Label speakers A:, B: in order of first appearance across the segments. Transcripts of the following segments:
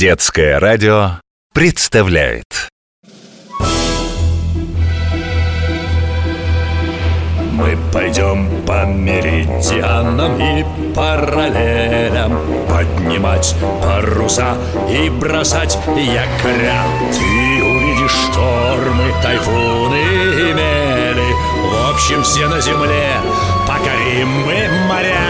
A: Детское радио представляет.
B: Мы пойдем по меридианам и параллелям. Поднимать паруса и бросать якоря Ты увидишь штормы, тайфуны и мели. В общем, все на земле покорим мы моря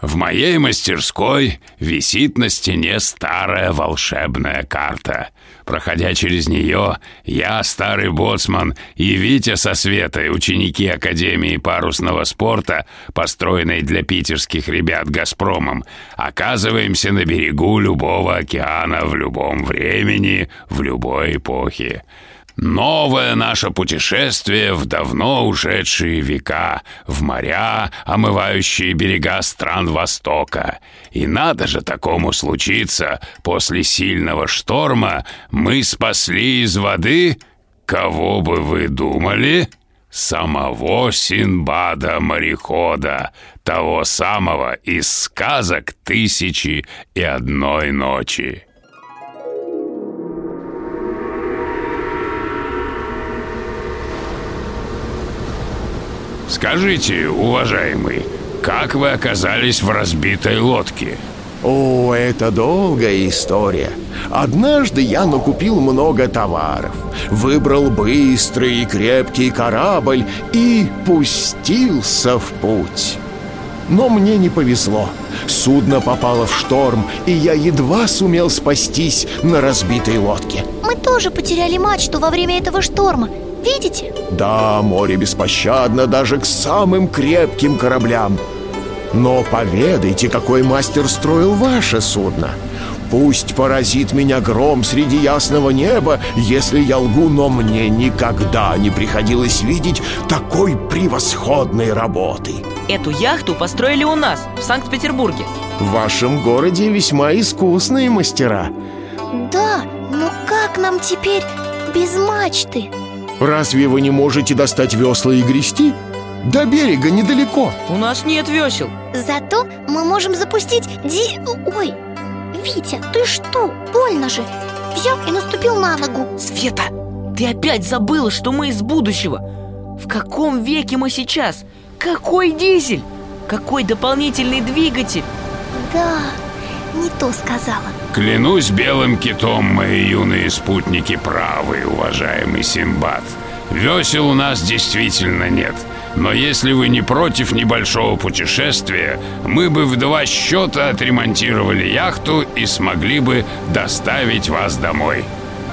C: В моей мастерской висит на стене старая волшебная карта. Проходя через нее, я, старый боцман, и Витя со Светой, ученики Академии парусного спорта, построенной для питерских ребят «Газпромом», оказываемся на берегу любого океана в любом времени, в любой эпохе. Новое наше путешествие в давно ушедшие века, в моря, омывающие берега стран Востока. И надо же такому случиться, после сильного шторма мы спасли из воды, кого бы вы думали? Самого Синбада-морехода, того самого из сказок «Тысячи и одной ночи». Скажите, уважаемый, как вы оказались в разбитой лодке?
D: О, это долгая история. Однажды я накупил много товаров, выбрал быстрый и крепкий корабль и пустился в путь. Но мне не повезло. Судно попало в шторм, и я едва сумел спастись на разбитой лодке.
E: Мы тоже потеряли мачту во время этого шторма Видите?
D: Да, море беспощадно даже к самым крепким кораблям Но поведайте, какой мастер строил ваше судно Пусть поразит меня гром среди ясного неба, если я лгу, но мне никогда не приходилось видеть такой превосходной работы.
F: Эту яхту построили у нас, в Санкт-Петербурге.
D: В вашем городе весьма искусные мастера.
E: Да, но как нам теперь без мачты?
D: Разве вы не можете достать весла и грести? До берега недалеко
F: У нас нет весел.
E: Зато мы можем запустить ди... Ой, Витя, ты что? Больно же Взял и наступил на ногу
F: Света, ты опять забыла, что мы из будущего. В каком веке мы сейчас? Какой дизель? Какой дополнительный двигатель?
E: Да, не то сказала
C: Клянусь белым китом, мои юные спутники правы, уважаемый Симбад. Весел у нас действительно нет. Но если вы не против небольшого путешествия, мы бы в два счета отремонтировали яхту и смогли бы доставить вас домой.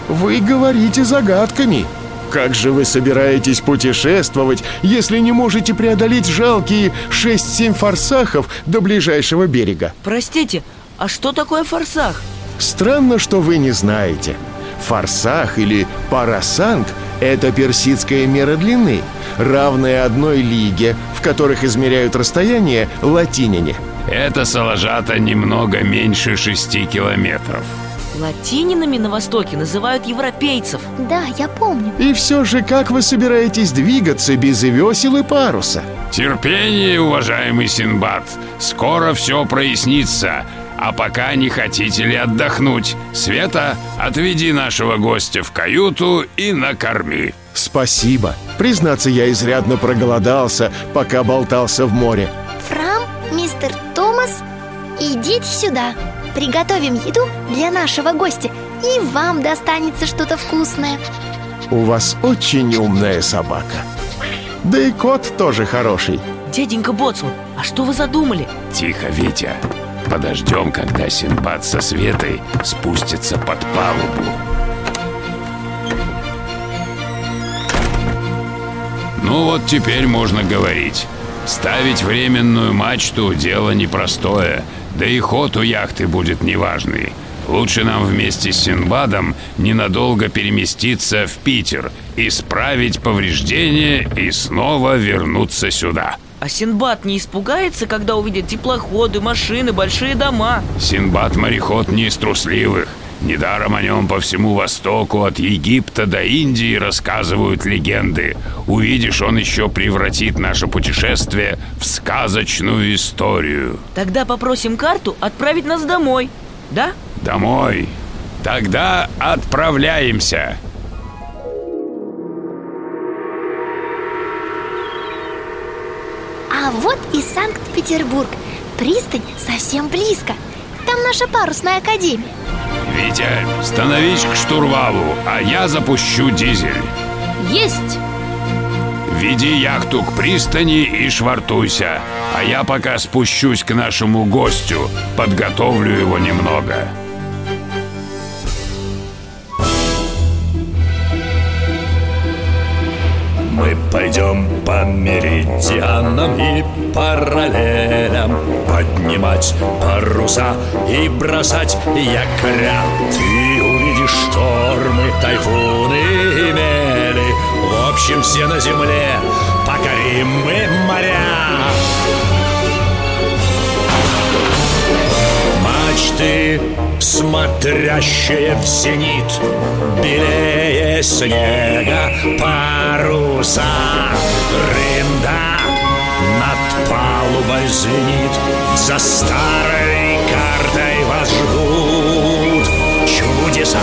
D: Вы говорите загадками Как же вы собираетесь путешествовать, если не можете преодолеть жалкие 6-7 форсахов до ближайшего берега?
F: Простите, а что такое форсах?
D: Странно, что вы не знаете. Форсах или парасанг – это персидская мера длины, равная одной лиге, в которых измеряют расстояние латинине.
C: Это Салажата немного меньше шести километров.
F: Латининами на Востоке называют европейцев.
E: Да, я помню
D: И все же, как вы собираетесь двигаться без весел и паруса?
C: Терпение, уважаемый Синбад. Скоро все прояснится. А пока не хотите ли отдохнуть? Света, отведи нашего гостя в каюту и накорми.
D: Спасибо. Признаться, я изрядно проголодался, пока болтался в море.
E: Фрам, мистер Томас, идите сюда Приготовим еду для нашего гостя И вам достанется что-то вкусное
D: У вас очень умная собака. Да и кот тоже хороший.
F: Дяденька Боцман, а что вы задумали?
C: Тихо, Витя. Подождем, когда Синбад со Светой спустится под палубу. Ну вот теперь можно говорить. Ставить временную мачту – дело непростое, да и ход у яхты будет неважный. Лучше нам вместе с Синбадом ненадолго переместиться в Питер, исправить повреждения и снова вернуться сюда.
F: А Синбад не испугается, когда увидит теплоходы, машины, большие дома?
C: Синбад-мореход не из трусливых. Недаром о нем по всему Востоку, от Египта до Индии рассказывают легенды. Увидишь, он еще превратит наше путешествие в сказочную историю.
F: Тогда попросим карту отправить нас домой, да?
C: Домой. Тогда отправляемся.
E: А вот и Санкт-Петербург. Пристань совсем близко. Там наша парусная академия.
C: Витя, становись к штурвалу, а я запущу дизель.
F: Есть!
C: Веди яхту к пристани и швартуйся А я пока спущусь к нашему гостю Подготовлю его немного
B: Мы пойдем по меридианам и параллелям. Поднимать паруса и бросать якоря Ты увидишь штормы, тайфуны и мели. В общем, все на земле. Покорим мы моря. Мачты, смотрящие в зенит Белее снега паруса Рында над палубой звенит За старой картой вас ждут чудеса.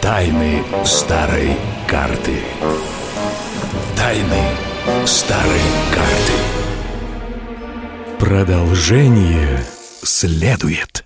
B: Тайны старой карты. Тайны старой карты.
G: Продолжение следует.